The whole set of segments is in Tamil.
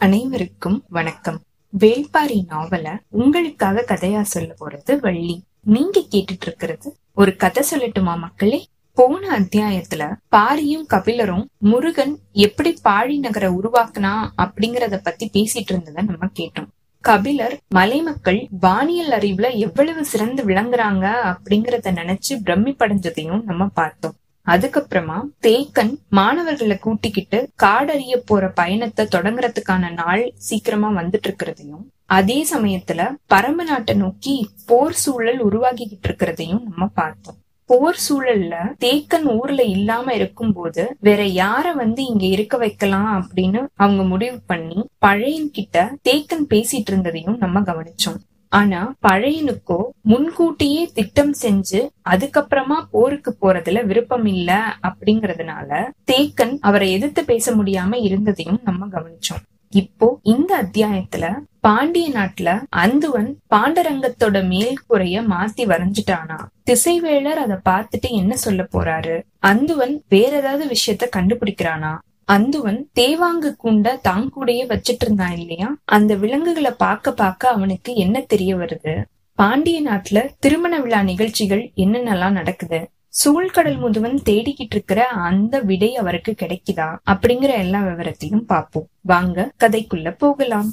அனைவருக்கும் வணக்கம். வேள்பாரி நாவல உங்களுக்காக கதையா சொல்ல போறது வள்ளி. நீங்க கேட்டுட்டு இருக்கிறது ஒரு கதை சொல்லட்டுமா மக்களே? போன அத்தியாயத்துல பாரியும் கபிலரும் முருகன் எப்படி பாழி நகரை உருவாக்குனா அப்படிங்கறத பத்தி பேசிட்டு இருந்ததை நம்ம கேட்டோம். கபிலர் மலைமக்கள் வானியல் அறிவுல எவ்வளவு சிறந்து விளங்குறாங்க அப்படிங்கறத நினைச்சு பிரமிப்படைஞ்சதையும் நம்ம பார்த்தோம். அதுக்கப்புறமா தேக்கன் மாணவர்களை கூட்டிக்கிட்டு காடறிய போற பயணத்தை தொடங்குறதுக்கான நாள் சீக்கிரமா வந்துட்டு இருக்கிறதையும் அதே சமயத்துல பரம்பு நாட்டை நோக்கி போர் சூழல் உருவாகிக்கிட்டு இருக்கிறதையும் நம்ம பார்த்தோம். போர் சூழல்ல தேக்கன் ஊர்ல இல்லாம இருக்கும்போது வேற யார வந்து இங்க இருக்க வைக்கலாம் அப்படின்னு அவங்க முடிவு பண்ணி பழையன் கிட்ட தேக்கன் பேசிட்டு இருந்ததையும் நம்ம கவனிச்சோம். ஆனா பழையனுக்கோ முன்கூட்டியே திட்டம் செஞ்சு அதுக்கப்புறமா போருக்கு போறதுல விருப்பம் இல்ல அப்படிங்கறதுனால தேக்கன் அவரை எதிர்த்து பேச முடியாம இருந்ததையும் நம்ம கவனிச்சோம். இப்போ இந்த அத்தியாயத்துல பாண்டிய நாட்டுல அந்துவன் பாண்டரங்கத்தோட மேல் குறைய மாத்தி வரைஞ்சிட்டானா? திசைவேளர் அதை பார்த்துட்டு என்ன சொல்ல போறாரு? அந்துவன் வேற ஏதாவது விஷயத்த கண்டுபிடிக்கிறானா? அந்துவன் தேவாங்கு கூண்ட தாங்கூடையே வச்சிட்டு இருந்தான் இல்லையா? அந்த விலங்குகளை பார்க்க பார்க்க அவனுக்கு என்ன தெரிய வருது? பாண்டிய நாட்டுல திருமண விழா நிகழ்ச்சிகள் என்னென்னலாம் நடக்குது? சூழ்கடல் முதுவன் தேடிக்கிட்டு இருக்கிற அந்த விடை அவருக்கு கிடைக்குதா? அப்படிங்கிற எல்லா விவரத்தையும் பார்ப்போம். வாங்க கதைக்குள்ள போகலாம்.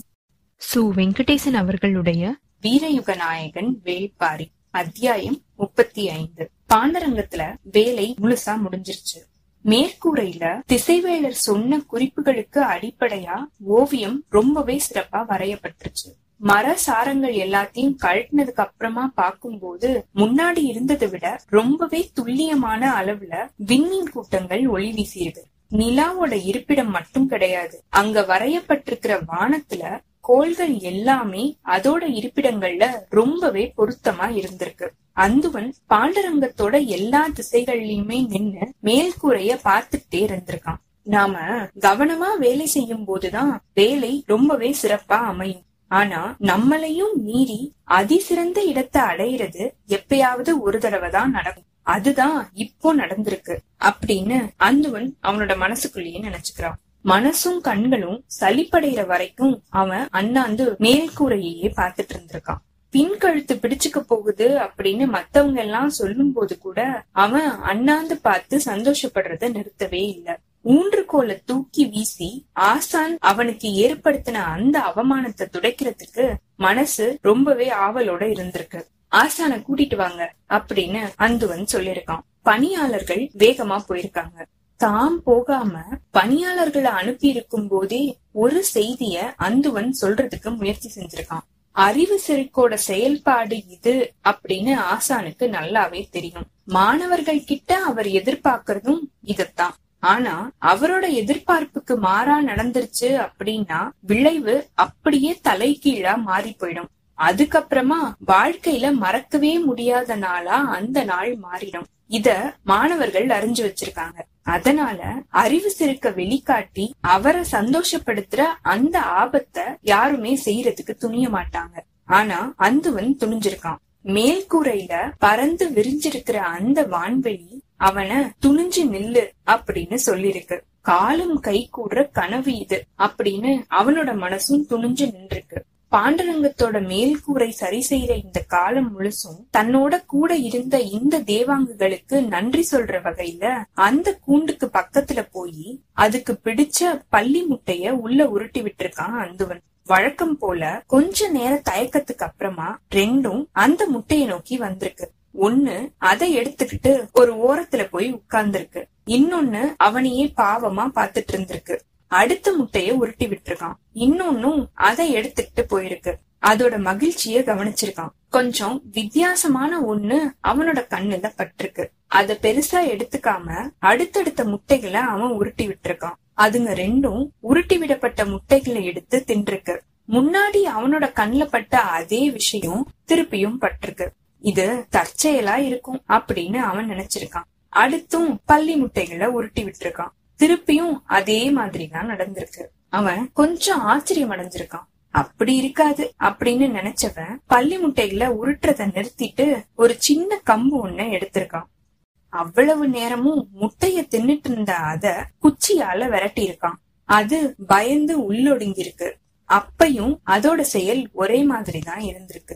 சு. வெங்கடேசன் அவர்களுடைய வீரயுக நாயகன் வேள்பாரி அத்தியாயம் முப்பத்தி ஐந்து. பாண்டரங்கத்துல வேலை முழுசா முடிஞ்சிருச்சு. மேற்கூரையில திசைவேலர் சொன்ன குறிப்புகளுக்கு அடிப்படையா ஓவியம் ரொம்பவே சிறப்பா வரையப்பட்டுருச்சு மர சாரங்கள் எல்லாத்தையும் கழட்டினதுக்கு அப்புறமா பார்க்கும்போது முன்னாடி இருந்ததை விட ரொம்பவே துல்லியமான அளவுல விண்மீன் கூட்டங்கள் ஒளி வீசியிருக்கு நிலாவோட இருப்பிடம் மட்டும் கிடையாது. அங்க வரையப்பட்டிருக்கிற வானத்துல கோள்கள் எல்லாமே அதோட இருப்பிடங்கள்ல ரொம்பவே பொருத்தமா இருந்திருக்கு. அந்துவன் பாண்டரங்கத்தோட எல்லா திசைகள்லயுமே நின்னு மேல்கூரைய பார்த்துட்டே இருந்திருக்கான். நாம கவனமா வேலை செய்யும் போதுதான் வேலை ரொம்பவே சிறப்பா அமையும். ஆனா நம்மளையும் மீறி அதிசிறந்த இடத்தை அடையிறது எப்பயாவது ஒரு தடவை தான் நடக்கும். அதுதான் இப்போ நடந்திருக்கு. அப்படின்னு அந்துவன் அவனோட மனசுக்குள்ளேயே நினைச்சுக்கிறான். மனசும் கண்களும் சளிப்படைகிற வரைக்கும் அவன் அண்ணாந்து மேல்கூரையே பார்த்துட்டு இருந்திருக்கான். பின் கழுத்து பிடிச்சுக்க போகுது அப்படின்னு மத்தவங்க எல்லாம் சொல்லும் போது கூட அவன் அண்ணாந்து பார்த்து சந்தோஷப்படுறத நிறுத்தவே இல்ல. ஊன்றுகோலை தூக்கி வீசி ஆசான் அவனுக்கு ஏற்படுத்தின அந்த அவமானத்தை துடைக்கிறதுக்கு மனசு ரொம்பவே ஆவலோட இருந்திருக்கு. ஆசான கூட்டிட்டு வாங்க அப்படின்னு அந்துவன் சொல்லிருக்கான் பணியாளர்கள் வேகமா போயிருக்காங்க. தாம் போகாம பணியாளர்களை அனுப்பி இருக்கும் போதே ஒரு செய்திய அந்துவன் சொல்றதுக்கு முயற்சி செஞ்சிருக்கான். அறிவு செருக்கோட செயல்பாடு இது அப்படின்னு ஆசானுக்கு நல்லாவே தெரியும். மாணவர்கள் கிட்ட அவர் எதிர்பார்க்கறதும் இதத்தான் ஆனா அவரோட எதிர்பார்ப்புக்கு மாறா நடந்துருச்சு அப்படின்னா விளைவு அப்படியே தலைகீழா மாறி போயிடும். அதுக்கப்புறமா வாழ்க்கையில மறக்கவே முடியாத நாளா அந்த நாள் மாறிடும். இத மாணவர்கள் அறிஞ்சு வச்சிருக்காங்க. அதனால அறிவு சிறுக்க வெளிக்காட்டி அவரை சந்தோஷப்படுத்துற அந்த ஆபத்தை யாருமே செய்யறதுக்கு துணிய மாட்டாங்க. ஆனா அந்துவன் துணிஞ்சிருக்கான். மேல்கூரையில பறந்து விரிஞ்சிருக்கிற அந்த வான்வெளி அவனை துணிஞ்சு நில்லு அப்படின்னு சொல்லிருக்கு. காலும் கை கூடுற கனவு இது அப்படின்னு அவனோட மனசும் துணிஞ்சு நின்றுருக்கு. பாண்டரங்கத்தோட மேல்கூரை சரி செய்யற இந்த காலம் முழுசும் தன்னோட கூட இருந்த இந்த தேவாங்குகளுக்கு நன்றி சொல்ற வகையில அந்த கூண்டுக்கு பக்கத்துல போய் அதுக்கு பிடிச்ச பள்ளி முட்டைய உள்ள உருட்டி விட்டுருக்கான் அந்துவன். வழக்கம் போல கொஞ்ச நேர தயக்கத்துக்கு அப்புறமா ரெண்டும் அந்த முட்டையை நோக்கி வந்திருக்கு. ஒண்ணு அதை எடுத்துக்கிட்டு ஒரு ஓரத்துல போய் உட்கார்ந்துருக்கு. இன்னொன்னு அவனையே பாவமா பாத்துட்டு இருந்திருக்கு. அடுத்த முட்டைய உருட்டி விட்டுருக்கான். இன்னொன்னும் அதை எடுத்துக்கிட்டு போயிருக்கு. அதோட மகிழ்ச்சிய கவனிச்சிருக்கான். கொஞ்சம் வித்தியாசமான ஒண்ணு அவனோட கண்ணுல பட்டிருக்கு. அத பெருசா எடுத்துக்காம அடுத்தடுத்த முட்டைகளை அவன் உருட்டி விட்டுருக்கான். அதுங்க ரெண்டும் உருட்டி விடப்பட்ட முட்டைகளை எடுத்து தின்றுருக்கு. முன்னாடி அவனோட கண்ணுல பட்ட அதே விஷயம் திருப்பியும் பட்டிருக்கு. இது தற்செயலா இருக்கும் அப்படின்னு அவன் நினைச்சிருக்கான். அடுத்தும் பள்ளி முட்டைகளை உருட்டி விட்டுருக்கான். திருப்பியும் அதே மாதிரி தான் நடந்திருக்கு. அவன் கொஞ்சம் ஆச்சரியம் அடைஞ்சிருக்கான். அப்படி இருக்காது அப்படின்னு நினைச்சவன் பள்ளி முட்டையில உருட்டுறத நிறுத்திட்டு ஒரு சின்ன கம்பு ஒண்ண எடுத்திருக்கான். அவ்வளவு நேரமும் முட்டைய தின்னுட்டு இருந்த அத குச்சியால விரட்டி இருக்கான் அது பயந்து உள்ளொடுங்கிருக்கு அப்பையும் அதோட செயல் ஒரே மாதிரி தான் இருந்திருக்கு.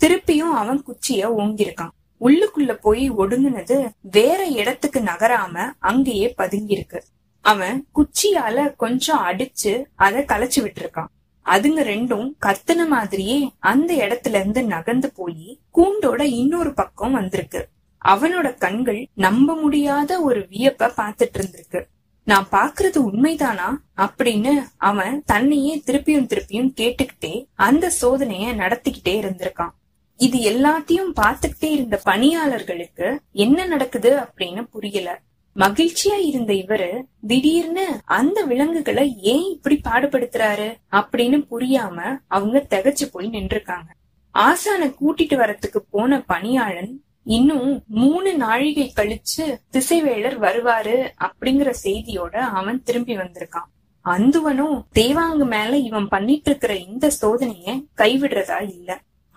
திருப்பியும் அவன் குச்சிய ஓங்கிருக்கான் உள்ளுக்குள்ள போய் ஒடுங்குனது வேற இடத்துக்கு நகராம அங்கேயே பதுங்கி இருக்கு அவன் குச்சியால கொஞ்சம் அடிச்சு அத களைச்சு விட்டுருக்கான். அதுங்க ரெண்டும் கத்துன மாதிரியே அந்த இடத்துல இருந்து நகர்ந்து போய் கூண்டோட இன்னொரு பக்கம் வந்திருக்கு. அவனோட கண்கள் நம்ப முடியாத ஒரு வியப்ப பாத்துட்டு இருந்திருக்கு. நான் பாக்குறது உண்மைதானா அப்படின்னு அவன் தன்னையே திருப்பியும் திருப்பியும் கேட்டுக்கிட்டே அந்த சோதனைய நடத்திக்கிட்டே இருந்திருக்கான். இது எல்லாத்தையும் பார்த்துக்கிட்டே இருந்த பணியாளர்களுக்கு என்ன நடக்குது அப்படின்னு புரியல. மகிழ்ச்சியா இருந்த இவரு திடீர்னு அந்த விலங்குகளை ஏன் இப்படி பாடுபடுத்துறாரு அப்படின்னு புரியாம அவங்க திகச்சு போய் நின்றுருக்காங்க. ஆசான கூட்டிட்டு வரத்துக்கு போன பணியாளன் இன்னும் மூணு நாழிகை கழிச்சு திசைவேளர் வருவாரு அப்படிங்கிற செய்தியோட அவன் திரும்பி வந்திருக்கான். அந்துவனும் தேவாங்கு மேல இவன் பண்ணிட்டு இருக்கிற இந்த சோதனைய கைவிடுறதா இல்ல.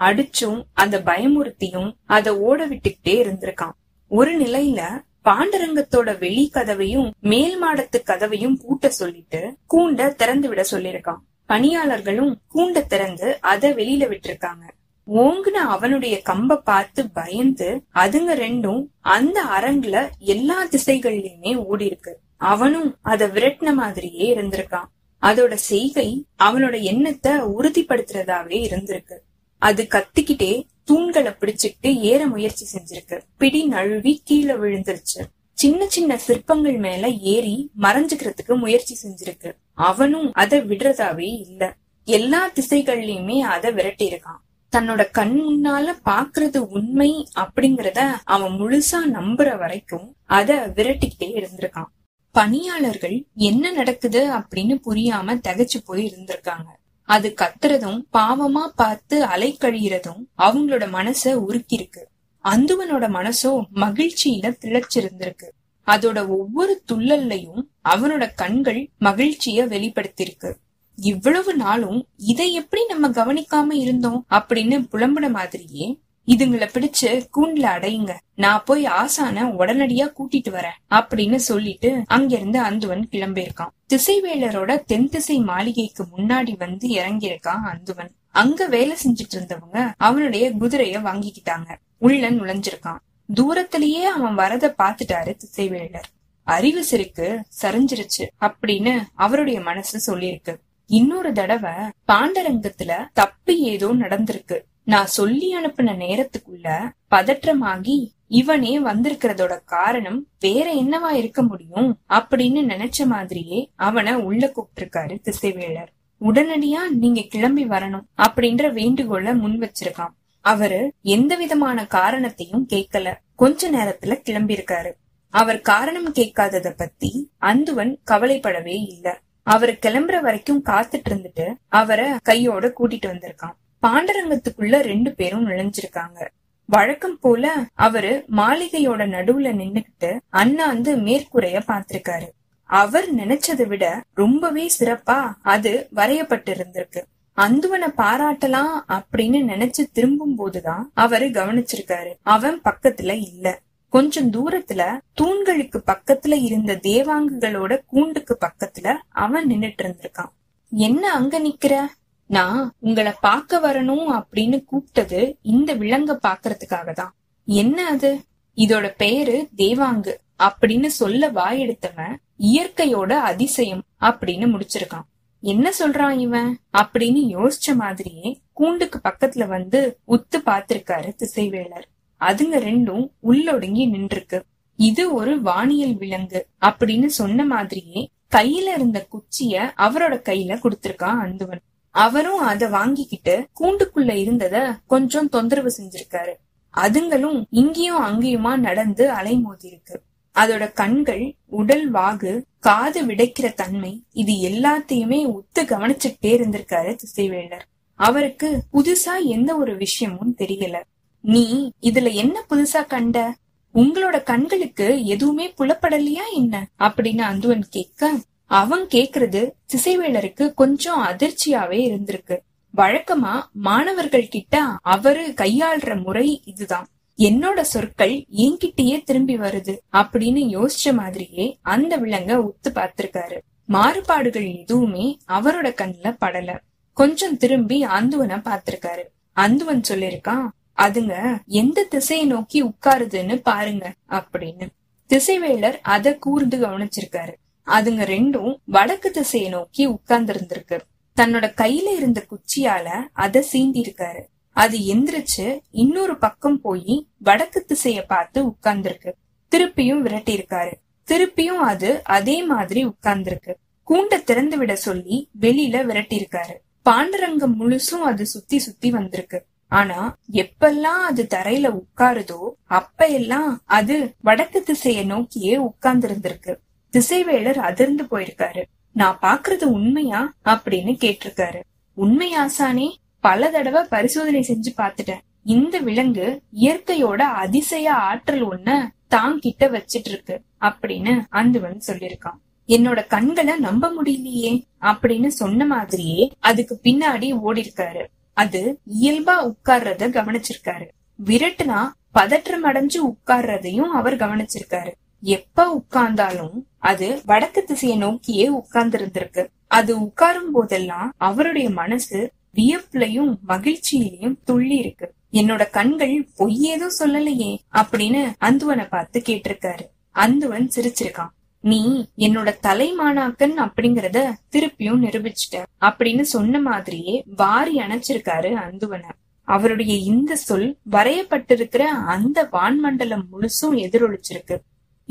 அடிச்சும் அத பயமுறுத்தியும் அத ஓட விட்டுக்கிட்டே இருந்திருக்கான். ஒரு நிலையில பாண்டரங்கத்தோட வெளி கதவையும் மேல் மாடத்து கதவையும் பூட்ட சொல்லிட்டு கூண்ட திறந்து விட சொல்லிருக்கான் பணியாளர்களும் கூண்ட திறந்து அத வெளியில விட்டுருக்காங்க. ஓங்குன அவனுடைய கம்ப பார்த்து பயந்து அதுங்க ரெண்டும் அந்த அரங்குல எல்லா திசைகள்லயுமே ஓடி இருக்கு அவனும் அத விரட்டின மாதிரியே இருந்திருக்கான். அதோட செய்கை அவனோட எண்ணத்தை உறுதிப்படுத்துறதாவே இருந்திருக்கு. அது கத்திக்கிட்டே தூண்களை பிடிச்சிட்டு ஏற முயற்சி செஞ்சிருக்கு. பிடி நழுவி கீழே விழுந்துருச்சு. சின்ன சின்ன சிற்பங்கள் மேல ஏறி மறைஞ்சுக்கிறதுக்கு முயற்சி செஞ்சிருக்கு. அவனும் அதை விடுறதாவே இல்ல. எல்லா திசைகள்லயுமே அதை விரட்டி இருக்கான் தன்னோட கண் முன்னால பாக்குறது உண்மை அப்படிங்கறத அவன் முழுசா நம்புற வரைக்கும் அத விரட்டிக்கிட்டே இருந்திருக்கான். பணியாளர்கள் என்ன நடக்குது அப்படின்னு புரியாம தகச்சு போய் இருந்திருக்காங்க. அது கத்துறதும் பாவமா பார்த்து அலைக்கழியறதும் அவங்களோட மனச உருக்கிருக்கு. அந்துவனோட மனசோ மகிழ்ச்சியில திளைச்சிருந்திருக்கு. அதோட ஒவ்வொரு துள்ளல்லையும் அவனோட கண்கள் மகிழ்ச்சிய வெளிப்படுத்திருக்கு இவ்வளவு நாளும் இதை எப்படி நம்ம கவனிக்காம இருந்தோம் அப்படின்னு புலம்புன மாதிரியே இதுங்களை பிடிச்சு கூண்ல அடையுங்க. நான் போய் ஆசான உடனடியா கூட்டிட்டு வரேன் அப்படின்னு சொல்லிட்டு அங்கிருந்து அந்துவன் கிளம்பியிருக்கான். திசைவேலரோட தென் திசை மாளிகைக்கு முன்னாடி வந்து இறங்கியிருக்கான் அந்துவன் அங்க வேலை செஞ்சுட்டு இருந்தவங்க அவனுடைய குதிரைய வாங்கிக்கிட்டாங்க. உள்ள நுழைஞ்சிருக்கான். தூரத்திலேயே அவன் வரத பாத்துட்டாரு திசைவேலர். அறிவு சிறுக்கு சரிஞ்சிருச்சு அப்படின்னு அவருடைய மனசு சொல்லியிருக்கு. இன்னொரு தடவை பாண்டரங்கத்துல தப்பு ஏதோ நடந்திருக்கு. நான் சொல்லி அனுப்பின நேரத்துக்குள்ள பதற்றமாகி இவனே வந்திருக்கிறதோட காரணம் வேற என்னவா இருக்க முடியும் அப்படின்னு நினைச்ச மாதிரியே அவனை உள்ள கூப்பிட்டிருக்காரு திசைவேலர். உடனடியா நீங்க கிளம்பி வரணும் அப்படின்ற வேண்டுகோள முன் வச்சிருக்கான். அவரு எந்த விதமான காரணத்தையும் கேட்கல. கொஞ்ச நேரத்துல கிளம்பி இருக்காரு அவர் காரணம் கேட்காதத பத்தி அந்துவன் கவலைப்படவே இல்ல. அவர் கிளம்புற வரைக்கும் காத்துட்டு இருந்துட்டு அவரை கையோட கூட்டிட்டு வந்திருக்கான். பாண்டரங்கத்துக்குள்ள ரெண்டு பேரும் நுழைஞ்சிருக்காங்க. வழக்கம் போல அவரு மாளிகையோட நடுவுல நின்னுகிட்டு அண்ணாந்து மேற்கூரைய பாத்திருக்காரு அவர் நினைச்சதை விட ரொம்பவே சிறப்பா அது வரையப்பட்டு இருந்திருக்கு அந்துவனை பாராட்டலாம் அப்படின்னு நினைச்சு திரும்பும் போதுதான் அவரு கவனிச்சிருக்காரு. அவன் பக்கத்துல இல்ல. கொஞ்சம் தூரத்துல தூண்களுக்கு பக்கத்துல இருந்த தேவாங்குகளோட கூண்டுக்கு பக்கத்துல அவன் நின்னுட்டு இருந்திருக்கான். என்ன அங்க நிக்கிற? நான் உங்களை பார்க்க வரணும் அப்படின்னு கூப்பிட்டது இந்த விலங்க பாக்குறதுக்காக தான் என்ன அது? இதோட பெயரு தேவாங்கு அப்படின்னு சொல்ல வாயெடுத்தவன் இயற்கையோட அதிசயம் அப்படின்னு முடிச்சிருக்கான். என்ன சொல்றான் இவன்? அப்படின்னு யோசிச்ச மாதிரியே கூண்டுக்கு பக்கத்துல வந்து உத்து பாத்திருக்காரு திசைவேலர். அதுங்க ரெண்டும் உள்ளொடுங்கி நின்றுருக்கு. இது ஒரு வானியல் விலங்கு அப்படின்னு சொன்ன மாதிரியே கையில இருந்த குச்சிய அவரோட கையில குடுத்திருக்கான் அந்துவன். அவரும் அத வாங்கிக்கிட்டு கூண்டுக்குள்ள இருந்தத கொஞ்சம் தொந்தரவு செஞ்சிருக்காரு. அதுங்களும் இங்கேயும் அங்கேயுமா நடந்து அலைமோதி இருக்கு அதோட கண்கள் உடல் வாகு காது விடைக்கிற தன்மை இது எல்லாத்தையுமே உத்து கவனிச்சுட்டே இருந்திருக்காரு திசைவேலர் அவருக்கு புதுசா எந்த ஒரு விஷயமும் தெரியல. நீ இதுல என்ன புதுசா கண்ட? உங்களோட கண்களுக்கு எதுவுமே புலப்படலையா என்ன? அப்படின்னு அந்துவன் கேட்க அவன் கேக்குறது திசைவேலருக்கு கொஞ்சம் அதிர்ச்சியாவே இருந்திருக்கு. வழக்கமா மாணவர்கள் கிட்ட அவரு கையாள்ற முறை இதுதான். என்னோட சொற்கள் என்கிட்டயே திரும்பி வருது அப்படின்னு யோசிச்ச மாதிரியே அந்த விலங்க உத்து பார்த்திருக்காரு. மாறுபாடுகள் எதுவுமே அவரோட கண்ணுல படல. கொஞ்சம் திரும்பி அந்துவனை பாத்திருக்காரு அந்துவன் சொல்லிருக்கான் அதுங்க எந்த திசையை நோக்கி உட்காருதுன்னு பாருங்க அப்படின்னு. திசைவேலர் அத கூர்ந்து கவனிச்சிருக்காரு. அதுங்க ரெண்டும் வடக்கு திசையை நோக்கி உட்கார்ந்து இருந்திருக்கு தன்னோட கையில இருந்த குச்சியால அத சீண்டி இருக்காரு அது எந்திரிச்சு இன்னொரு பக்கம் போய் வடக்கு திசைய பார்த்து உட்கார்ந்துருக்கு. திருப்பியும் விரட்டி இருக்காரு திருப்பியும் அது அதே மாதிரி உட்கார்ந்துருக்கு. கூண்ட திறந்து விட சொல்லி வெளியில விரட்டி இருக்காரு பாண்டரங்கம் முழுசும் அது சுத்தி சுத்தி வந்திருக்கு. ஆனா எப்பெல்லாம் அது தரையில உட்காருதோ அப்ப எல்லாம் அது வடக்கு திசைய நோக்கியே உட்கார்ந்து இருந்திருக்கு திசைவேலர் அதிர்ந்து போயிருக்காரு. நான் பாக்குறது உண்மையா? அப்படின்னு கேட்டிருக்காரு. உண்மையாசானே பல தடவை பரிசோதனை செஞ்சு பாத்துட்டேன் இந்த விலங்கு இயற்கையோட அதிசய ஆற்றல் ஒண்ண தாங்கிட்ட வச்சிட்டு இருக்கு அப்படின்னு அந்துவன் சொல்லிருக்கான் என்னோட கண்களை நம்ப முடியலையே அப்படின்னு சொன்ன மாதிரியே அதுக்கு பின்னாடி ஓடி இருக்காரு அது இயல்பா உட்கார்றத கவனிச்சிருக்காரு. விரட்டுனா பதற்றம் அடைஞ்சு உட்கார்றதையும் அவர் கவனிச்சிருக்காரு. எப்ப உட்கார்ந்தாலும் அது வடக்கு திசையை நோக்கியே உட்கார்ந்து இருந்திருக்கு அது உட்காரும் போதெல்லாம் அவருடைய மனசு வியப்புலயும் மகிழ்ச்சியிலையும் துள்ளி இருக்கு என்னோட கண்கள் பொய்யேதும் சொல்லலையே அப்படின்னு அந்துவனை பார்த்து கேட்டிருக்காரு. அந்துவன் சிரிச்சிருக்கான். நீ என்னோட தலைமானாக்கன் அப்படிங்கறத திருப்பியும் நிரூபிச்சிட்ட அப்படின்னு சொன்ன மாதிரியே வாரி அணைச்சிருக்காரு அந்துவனை. அவருடைய இந்த சொல் வரையப்பட்டிருக்கிற அந்த வான்மண்டலம் முழுசும் எதிரொலிச்சிருக்கு.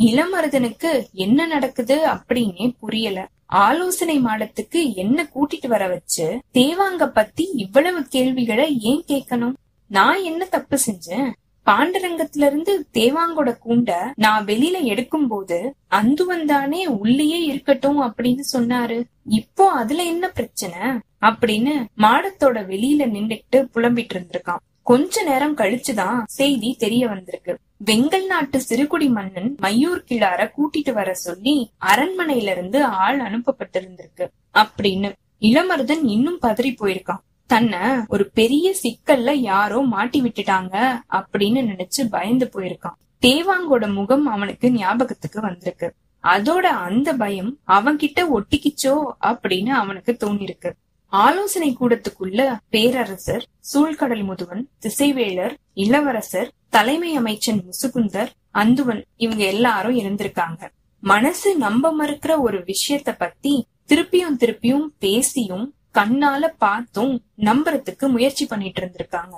இளமருதனுக்கு என்ன நடக்குது அப்படின்னே புரியல. ஆலோசனை மாடத்துக்கு என்ன கூட்டிட்டு வர வச்சு தேவாங்க பத்தி இவ்வளவு கேள்விகளை ஏன் கேட்கணும்? நான் என்ன தப்பு செஞ்சேன்? பாண்டரங்கத்துல இருந்து தேவாங்கோட கூண்ட நான் வெளியில எடுக்கும் போது அந்துவன் உள்ளேயே இருக்கட்டும் அப்படின்னு சொன்னாரு. இப்போ அதுல என்ன பிரச்சனை? அப்படின்னு மாடத்தோட வெளியில நின்றுட்டு புலம்பிட்டு இருந்திருக்கான். கொஞ்ச நேரம் கழிச்சுதான் செய்தி தெரிய வந்திருக்கு. வெங்கல் நாட்டு சிறுகுடி மன்னன் மையூர் கிளார கூட்டிட்டு வர சொல்லி அரண்மனையில இருந்து ஆள் அனுப்பப்பட்டிருந்திருக்கு. அப்படின்னு இளமருதன் இன்னும் பதறி போயிருக்கான். தன்னை ஒரு பெரிய சிக்கல்ல யாரோ மாட்டி விட்டுட்டாங்க அப்படின்னு நினைச்சு பயந்து போயிருக்கான். தேவாங்கோட முகம் அவனுக்கு ஞாபகத்துக்கு வந்திருக்கு. அதோட அந்த பயம் அவன்கிட்ட ஒட்டிக்கிச்சோ அப்படின்னு அவனுக்கு தோணிருக்கு ஆலோசனை கூடத்துக்குள்ள பேரரசர் சூழ்கடல் முதுவன் திசைவேளர் இளவரசர் தலைமை அமைச்சன் முசுகுந்தர் அந்துவன் இவங்க எல்லாரும் இருந்திருக்காங்க. மனசு நம்ப மறுக்கிற ஒரு விஷயத்த பத்தி திருப்பியும் திருப்பியும் பேசியும் கண்ணால பார்த்தும் நம்புறதுக்கு முயற்சி பண்ணிட்டு இருந்திருக்காங்க.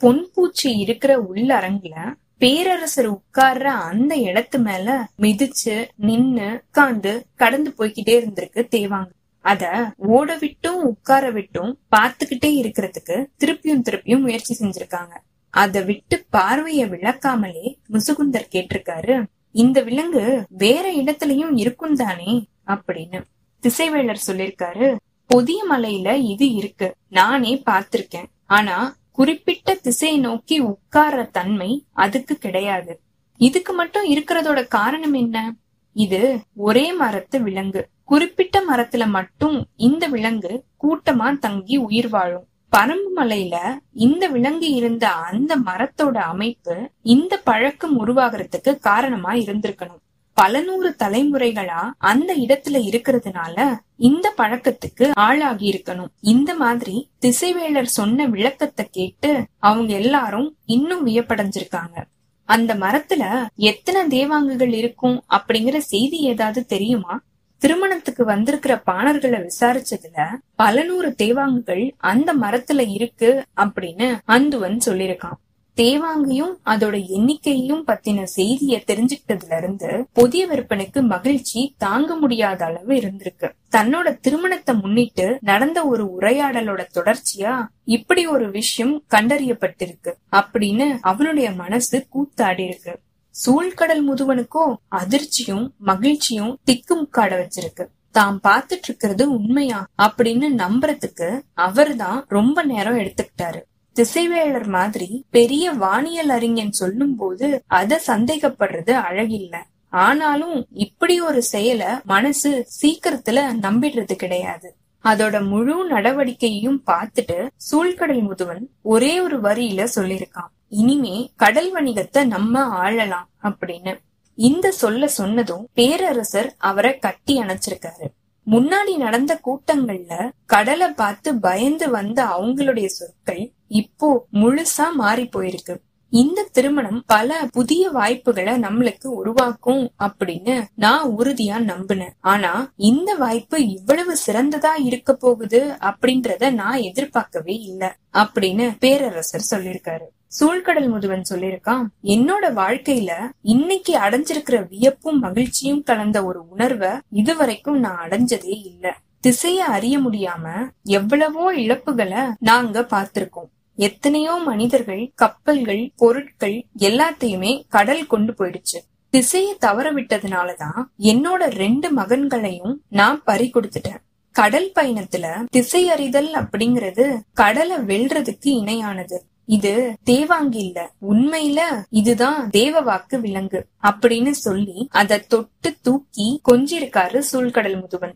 பொன்பூச்சி இருக்கிற உள்ளரங்குல பேரரசர் உட்கார்ற அந்த இடத்து மேல மிதிச்சு நின்னு உட்கார்ந்து கடந்து போய்கிட்டே இருந்திருக்கு தேவாங்க. அத ஓட விட்டும் உட்கார விட்டும் பார்த்துக்கிட்டே இருக்கிறதுக்கு திருப்பியும் திருப்பியும் முயற்சி செஞ்சிருக்காங்க. அத விட்டு பார்வைய விளக்காமலே முசுகுந்தர் கேட்டிருக்காரு இந்த விலங்கு வேற இடத்துலயும் இருக்கும் தானே அப்படின்னு திசைவேளர் சொல்லிருக்காரு பொதிய மலையில இது இருக்கு. நானே பார்த்திருக்கேன். ஆனா குறிப்பிட்ட திசையை நோக்கி உட்கார்ற தன்மை அதுக்கு கிடையாது. இதுக்கு மட்டும் இருக்கிறதோட காரணம் என்ன? இது ஒரே மரத்து விலங்கு. குறிப்பிட்ட மரத்துல மட்டும் இந்த விலங்கு கூட்டமா தங்கி உயிர் வாழும். பரம்பு மலையில இந்த விலங்கு இருந்த அந்த மரத்தோட அமைப்பு இந்த பழக்கம் உருவாகிறதுக்கு காரணமா இருந்திருக்கணும். பல நூறு தலைமுறைகளா அந்த இடத்துல இருக்கிறதுனால இந்த பழக்கத்துக்கு ஆளாகி இருக்கணும். இந்த மாதிரி திசைவேலர் சொன்ன விளக்கத்தை கேட்டு அவங்க எல்லாரும் இன்னும் வியப்படைஞ்சிருக்காங்க. அந்த மரத்துல எத்தனை தேவாங்குகள் இருக்கும் அப்படிங்கிற செய்தி ஏதாவது தெரியுமா? திருமணத்துக்கு வந்திருக்கிற பாணர்களை விசாரிச்சதுல பல நூறு தேவாங்குகள் அந்த மரத்துல இருக்கு அப்படின்னு அந்துவன் சொல்லிருக்கான் தேவாங்கையும் அதோட எண்ணிக்கையும் பத்தின செய்திய தெரிஞ்சுக்கிட்டதுல இருந்து புதிய விற்பனைக்கு மகிழ்ச்சி தாங்க முடியாத அளவு இருந்திருக்கு. தன்னோட திருமணத்தை முன்னிட்டு நடந்த ஒரு உரையாடலோட தொடர்ச்சியா இப்படி ஒரு விஷயம் கண்டறியப்பட்டிருக்கு அப்படின்னு அவனுடைய மனசு கூத்தாடி இருக்கு. சூழ்கடல் முதுவனுக்கோ அதிர்ச்சியும் மகிழ்ச்சியும் திக்குமுக்காட வச்சிருக்கு. தாம் பார்த்துட்டு இருக்கிறது உண்மையா? அப்படின்னு நம்புறதுக்கு அவர்தான் ரொம்ப நேரம் எடுத்துக்கிட்டாரு. திசைவேளர் மாதிரி பெரிய வானியல் அறிஞன் சொல்லும் போது அத சந்தேகப்படுறது அழகில்ல. ஆனாலும் இப்படி ஒரு செயல மனசு சீக்கிரத்துல நம்பிடுறது கிடையாது. அதோட முழு நடவடிக்கையையும் பார்த்துட்டு சூழ்கடல் முதுவன் ஒரே ஒரு வரியில சொல்லிருக்கான் இனிமே கடல் வணிகத்தை நம்ம ஆளலாம் அப்படின்னு. இந்த சொல்ல சொன்னதும் பேரரசர் அவரை கட்டி அணைச்சிருக்காரு. முன்னாடி நடந்த கூட்டங்கள்ல கடலை பார்த்து பயந்து வந்த அவங்களுடைய சொற்கள் இப்போ முழுசா மாறி போயிருக்கு. இந்த திருமணம் பல புதிய வாய்ப்புகளை நம்மளுக்கு உருவாக்கும் அப்படின்னு நான் உறுதியா நம்பினேன். ஆனா இந்த வாய்ப்பு இவ்வளவு சிறந்ததா இருக்க போகுது அப்படின்றத நான் எதிர்பார்க்கவே இல்ல அப்படின்னு பேரரசர் சொல்லியிருக்காரு. சூழ்கடல் முதுவன் சொல்லிருக்கான் என்னோட வாழ்க்கையில இன்னைக்கு அடைஞ்சிருக்கிற வியப்பும் மகிழ்ச்சியும் கலந்த ஒரு உணர்வை இதுவரைக்கும் நான் அடைஞ்சதே இல்ல. திசைய அறிய முடியாம எவ்வளவோ இழப்புகளை நாங்க பார்த்திருக்கோம். எத்தனையோ மனிதர்கள் கப்பல்கள் பொருட்கள் எல்லாத்தையுமே கடல் கொண்டு போயிடுச்சு. திசையை தவற விட்டதுனாலதான் என்னோட ரெண்டு மகன்களையும் நான் பறி கொடுத்துட்டேன். கடல் பயணத்துல திசை அறிதல் அப்படிங்கறது கடலை வெல்றதுக்கு இணையானது. இது தேவாங்கி இல்ல உண்மையில இதுதான் தேவ வாக்கு விலங்கு அப்படின்னு சொல்லி அதை தொட்டு தூக்கி கொஞ்சிருக்காரு சூழ்கடல் முதுவன்.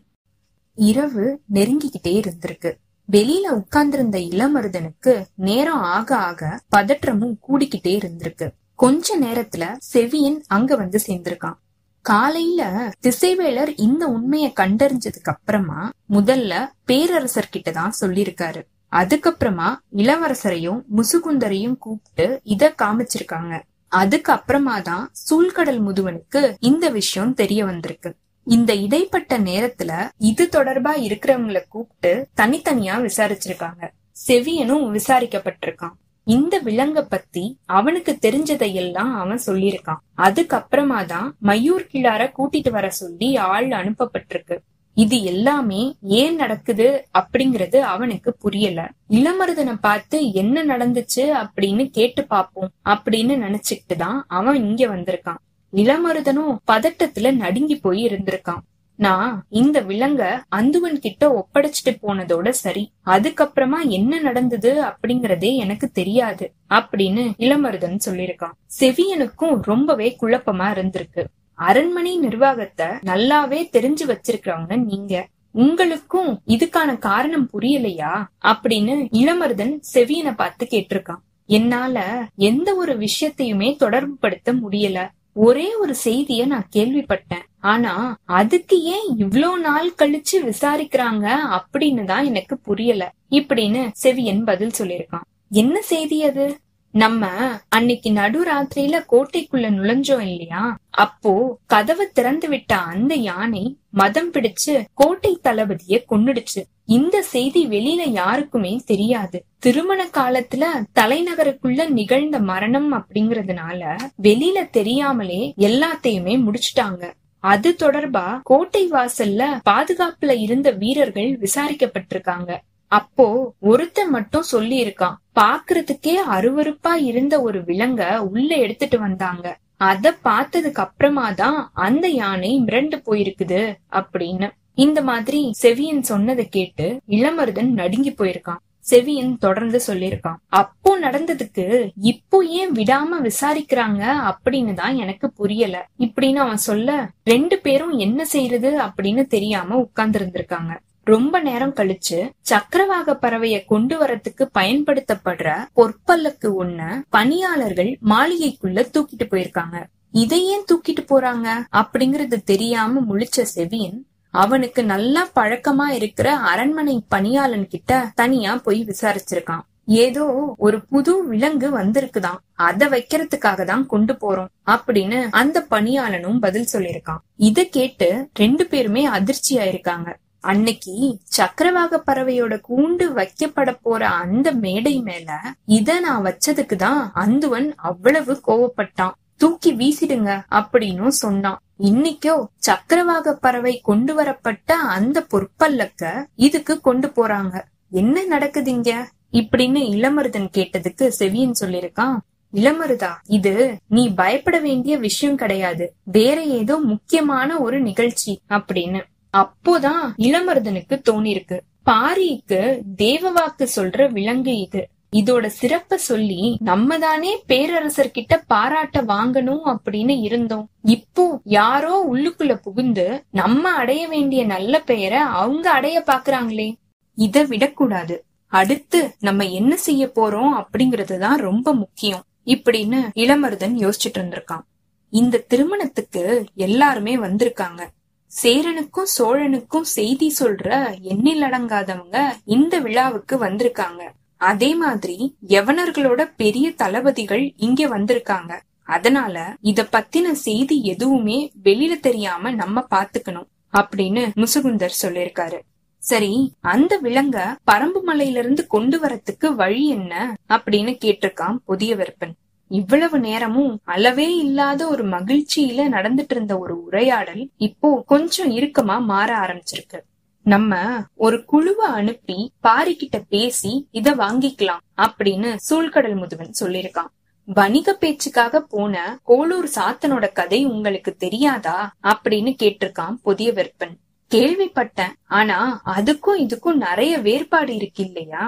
இரவு நெருங்கிக்கிட்டே இருந்திருக்கு. வெளியில உட்கார்ந்திருந்த இளமருதனுக்கு நேரம் ஆக ஆக பதற்றமும் கூடிக்கிட்டே இருந்திருக்கு. கொஞ்ச நேரத்துல செவியன் அங்க வந்து சேர்ந்திருக்கான். காலையில திசைவேலர் இந்த உண்மைய கண்டறிஞ்சதுக்கு அப்புறமா முதல்ல பேரரசர் கிட்ட தான் சொல்லிருக்காரு அதுக்கப்புறமா இளவரசரையும் முசுகுந்தரையும் கூப்பிட்டு இத காமிச்சிருக்காங்க. அதுக்கு அப்புறமா தான் சூழ்கடல் முதுவனுக்கு இந்த விஷயம் தெரிய வந்திருக்கு. இந்த இடைப்பட்ட நேரத்துல இது தொடர்பா இருக்கிறவங்கள கூப்பிட்டு தனித்தனியா விசாரிச்சிருக்காங்க. செவியனும் விசாரிக்கப்பட்டிருக்கான். இந்த விலங்க பத்தி அவனுக்கு தெரிஞ்சதையெல்லாம் அவன் சொல்லியிருக்கான். அதுக்கப்புறமா தான் மயூர் கிளார கூட்டிட்டு வர சொல்லி ஆள் அனுப்பப்பட்டிருக்கு. இது எல்லாமே ஏன் நடக்குது அப்படிங்கறது அவனுக்கு புரியல. இளமருதனை பார்த்து என்ன நடந்துச்சு அப்படின்னு கேட்டு பாப்போம் அப்படின்னு நினைச்சுக்கிட்டு தான் அவன் இங்க வந்திருக்கான். இளமருதனும் பதட்டத்துல நடுங்கி போய் இருந்திருக்கான். நான் இந்த விலங்க அந்துவன் கிட்ட ஒப்படைச்சிட்டு போனதோட சரி. அதுக்கப்புறமா என்ன நடந்தது அப்படிங்கறதே எனக்கு தெரியாது அப்படின்னு இளமருதன் சொல்லிருக்கான் செவியனுக்கும் ரொம்பவே குழப்பமா இருந்திருக்கு. அரண்மனை நிர்வாகத்தை நல்லாவே தெரிஞ்சு வச்சிருக்கிறவங்க நீங்க. உங்களுக்கும் இதுக்கான காரணம் புரியலையா அப்படின்னு இளமருதன் செவியனை பார்த்து கேட்டிருக்கான். என்னால எந்த ஒரு விஷயத்தையுமே தொடர்பு படுத்த முடியல. ஒரே ஒரு செய்திய நான் கேள்விப்பட்டேன். ஆனா அதுக்கு ஏன் இவ்ளோ நாள் கழிச்சு விசாரிக்கிறாங்க அப்படின்னு தான் எனக்கு புரியல. இப்படின்னு செவியன் பதில் சொல்லிருக்கான் என்ன செய்தி அது? நம்ம அன்னைக்கு நடுராத்திரியில கோட்டைக்குள்ள நுழைஞ்சோம் இல்லையா? அப்போ கதவை திறந்து விட்ட அந்த யானை மதம் பிடிச்சு கோட்டை தளபதிய கொன்னுடுச்சு. இந்த செய்தி வெளியில யாருக்குமே தெரியாது. திருமண காலத்துல தலைநகருக்குள்ள நிகழ்ந்த மரணம் அப்படிங்கறதுனால வெளியில தெரியாமலே எல்லாத்தையுமே முடிச்சுட்டாங்க. அது தொடர்பா கோட்டை வாசல்ல பாதுகாப்புல இருந்த வீரர்கள் விசாரிக்கப்பட்டிருக்காங்க. அப்போ ஒருத்த மட்டும் சொல்லி இருக்கான் பாக்குறதுக்கே அருவருப்பா இருந்த ஒரு விலங்க உள்ள எடுத்துட்டு வந்தாங்க. அத பார்த்ததுக்கு அப்புறமா தான் அந்த யானை மிரண்டு போயிருக்குது அப்படின்னு. இந்த மாதிரி செவியன் சொன்னதை கேட்டு இளமருதன் நடுங்கி போயிருக்கான். செவியன் தொடர்ந்து சொல்லிருக்கான் அப்போ நடந்ததுக்கு இப்போ ஏன் விடாம விசாரிக்கிறாங்க? அப்படின்னு தான் எனக்கு புரியல. இப்படின்னு அவன் சொல்ல ரெண்டு பேரும் என்ன செய்யறது அப்படின்னு தெரியாம உட்கார்ந்து இருந்திருக்காங்க ரொம்ப நேரம் கழிச்சு சக்கரவாக பறவைய கொண்டு வரத்துக்கு பயன்படுத்தப்படுற பொற்பல்லக்கு ஒண்ண பணியாளர்கள் மாளிகைக்குள்ள தூக்கிட்டு போயிருக்காங்க. இதை ஏன் தூக்கிட்டு போறாங்க அப்படிங்கறது தெரியாம முழிச்ச செவியன் அவனுக்கு நல்லா பழக்கமா இருக்கிற அரண்மனை பணியாளன் கிட்ட தனியா போய் விசாரிச்சிருக்கான். ஏதோ ஒரு புது விலங்கு வந்திருக்குதான். அத வைக்கிறதுக்காக தான் கொண்டு போறோம் அப்படின்னு அந்த பணியாளனும் பதில் சொல்லிருக்கான் இத கேட்டு ரெண்டு பேருமே அதிர்ச்சியா இருக்காங்க அன்னைக்கு சக்கரவாக பறவையோட கூண்டு வைக்கப்பட போற அந்த மேடை மேல இத நான் வச்சதுக்கு தான் அந்துவன் அவ்வளவு கோவப்பட்டான். தூக்கி வீசிடுங்க அப்படின்னு சொன்னான். இன்னைக்கோ சக்கரவாக பறவை கொண்டு வரப்பட்ட அந்த பொற்பல்லக்க இதுக்கு கொண்டு போறாங்க. என்ன நடக்குதுங்க இப்படின்னு இளமருதன் கேட்டதுக்கு செவியன் சொல்லிருக்கான் இளமருதா இது நீ பயப்பட வேண்டிய விஷயம் கிடையாது. வேற ஏதோ முக்கியமான ஒரு நிகழ்ச்சி அப்படின்னு. அப்போதான் இளமருதனுக்கு தோணிருக்கு பாரிக்கு தேவவாக்கு சொல்ற விலங்கு இது. இதோட சிறப்ப சொல்லி நம்ம தானே பேரரசர் கிட்ட பாராட்ட வாங்கணும் அப்படின்னு இருந்தோம். இப்போ யாரோ உள்ளுக்குள்ள புகுந்து நம்ம அடைய வேண்டிய நல்ல பெயரை அவங்க அடைய பாக்குறாங்களே. இத விடக்கூடாது. அடுத்து நம்ம என்ன செய்ய போறோம் அப்படிங்கறதுதான் ரொம்ப முக்கியம். இப்படின்னு இளமருதன் யோசிச்சுட்டு இருந்திருக்கான். இந்த திருமணத்துக்கு எல்லாருமே வந்திருக்காங்க. சேரனுக்கும் சோழனுக்கும் செய்தி சொல்ற எண்ணில் அடங்காதவங்க இந்த விழாவுக்கு வந்திருக்காங்க. அதே மாதிரி யவனர்களோட பெரிய தளபதிகள் இங்க வந்திருக்காங்க. அதனால இத பத்தின செய்தி எதுவுமே வெளியில தெரியாம நம்ம பாத்துக்கணும் அப்படின்னு முசுகுந்தர் சொல்லிருக்காரு சரி அந்த விலங்க பரம்பு மலையில இருந்து கொண்டு வரத்துக்கு வழி என்ன அப்படின்னு கேட்டிருக்கான் புதிய வெப்பன் இவ்வளவு நேரமும் அளவே இல்லாத ஒரு மகிழ்ச்சியில நடந்துட்டு இருந்த ஒரு உரையாடல் இப்போ கொஞ்சம் இறுக்கமா மாற ஆரம்பிச்சிருக்கு. நம்ம ஒரு குழுவை அனுப்பி பாரிக்கிட்ட பேசி இத வாங்கிக்கலாம் அப்படின்னு சூழ்கடல் முதுவன் சொல்லிருக்கான் வணிக பேச்சுக்காக போன கோளூர் சாத்தனோட கதை உங்களுக்கு தெரியாதா அப்படின்னு கேட்டிருக்கான் புதிய வெப்பன் கேள்விப்பட்டேன் ஆனா அதுக்கும் இதுக்கும் நிறைய வேறுபாடு இருக்கு இல்லையா?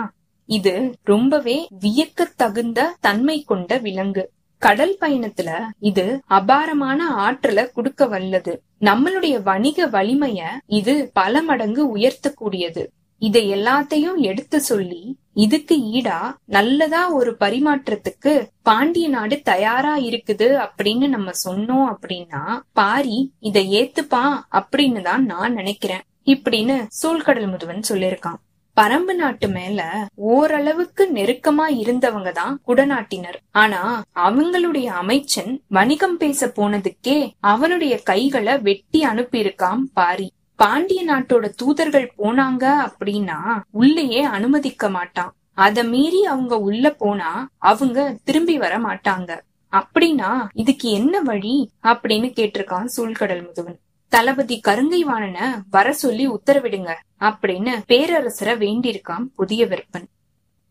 இது ரொம்பவே வியக்க தகுந்த தன்மை கொண்ட விலங்கு. கடல் பயணத்துல இது அபாரமான ஆற்றல குடுக்க வல்லது. நம்மளுடைய வணிக வலிமைய இது பல மடங்கு உயர்த்தக்கூடியது. இதை எல்லாத்தையும் எடுத்து சொல்லி இதுக்கு ஈடா நல்லதா ஒரு பரிமாற்றத்துக்கு பாண்டிய நாடு தயாரா இருக்குது அப்படின்னு நம்ம சொன்னோம் அப்படின்னா பாரி இதை ஏத்துப்பான் அப்படின்னு தான் நான் நினைக்கிறேன். இப்படின்னு சூழ்கடல் முதுவன் சொல்லிருக்கான் பரம்பு நாட்டு மேல ஓரளவுக்கு நெருக்கமா இருந்தவங்க தான் குடநாட்டினர். ஆனா அவங்களுடைய அமைச்சன் வணிகம் பேச போனதுக்கே அவனுடைய கைகளை வெட்டி அனுப்பியிருக்கான் பாரி. பாண்டிய நாட்டோட தூதர்கள் போனாங்க அப்படின்னா உள்ளேயே அனுமதிக்க மாட்டான். அத மீறி அவங்க உள்ள போனா அவங்க திரும்பி வர மாட்டாங்க. அப்படின்னா இதுக்கு என்ன வழி? அப்படின்னு கேட்டிருக்கான் சூழ்கடல் முதுவன். தளபதி கருங்கைவாணன வர சொல்லி உத்தரவிடுங்க அப்படின்னு பேரரசரை வேண்டியிருக்கான் புதிய விற்பன்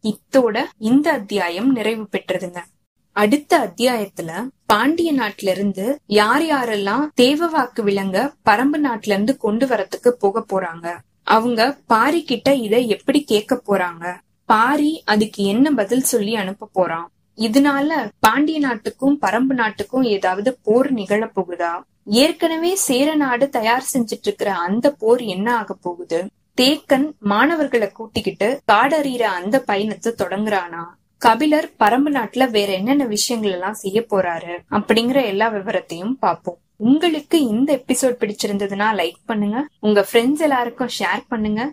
இத்தோட இந்த அத்தியாயம் நிறைவு பெற்றதுங்க. அடுத்த அத்தியாயத்துல பாண்டிய நாட்டுல இருந்து யார் யாரெல்லாம் தேவவாக்கு விலங்க பரம்பு நாட்டுல இருந்து கொண்டு வரத்துக்கு போக போறாங்க. அவங்க பாரி கிட்ட இத எப்படி கேட்க போறாங்க? பாரி அதுக்கு என்ன பதில் சொல்லி அனுப்ப போறான்? இதனால பாண்டிய நாட்டுக்கும் பரம்பு நாட்டுக்கும் ஏதாவது போர் நிகழ போகுதா? ஏற்கனவே சேர நாடு தயார் செஞ்சிட்டு இருக்கிற அந்த போர் என்ன ஆக போகுது? தேக்கன் மாணவர்களை கூட்டிக்கிட்டு காடறிகிற அந்த பயணத்தை தொடங்குறானா? கபிலர் பரம்பு நாட்டுல வேற என்னென்ன விஷயங்கள் எல்லாம் செய்ய போறாரு? அப்படிங்கிற எல்லா விவரத்தையும் பார்ப்போம். உங்களுக்கு இந்த எபிசோட் பிடிச்சிருந்ததுன்னா லைக் பண்ணுங்க. உங்க ஃப்ரெண்ட்ஸ் எல்லாருக்கும் ஷேர் பண்ணுங்க.